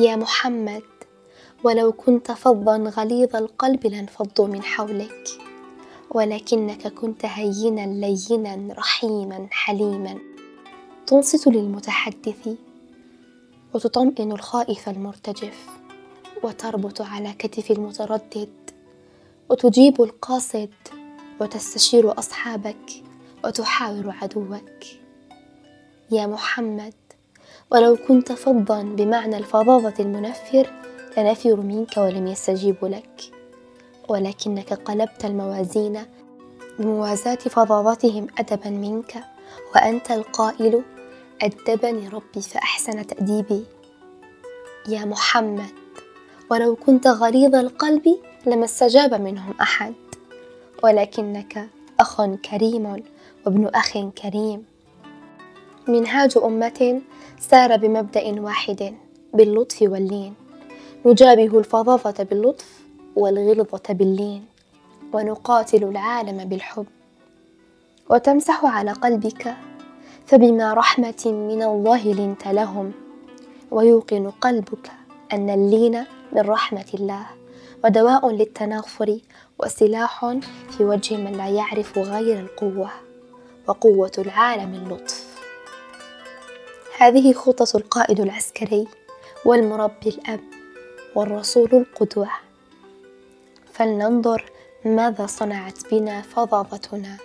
يا محمد ولو كنت فظا غليظ القلب لانفضوا من حولك ولكنك كنت هينا لينا رحيما حليما. تنصت للمتحدث وتطمئن الخائف المرتجف وتربط على كتف المتردد وتجيب القاصد وتستشير أصحابك وتحاور عدوك. يا محمد ولو كنت فظا بمعنى الفظاظة المنفر لنفروا منك ولم يستجيبوا لك. ولكنك قلبت الموازين بموازاة فظاظتهم أدبا منك وأنت القائل أدبني ربي فأحسن تأديبي. يا محمد ولو كنت غليظ القلب لما استجاب منهم أحد. ولكنك أخ كريم وابن أخ كريم. منهاج أمة سار بمبدأ واحد باللطف واللين. نجابه الفظاظة باللطف والغلظة باللين. ونقاتل العالم بالحب. وتمسح على قلبك فبما رحمة من الله لنت لهم. ويوقن قلبك أن اللين من رحمة الله. ودواء للتنافر وسلاح في وجه من لا يعرف غير القوة. وقوة العالم اللطف. هذه خطط القائد العسكري والمربي الأب والرسول القدوة. فلننظر ماذا صنعت بنا فظاظتنا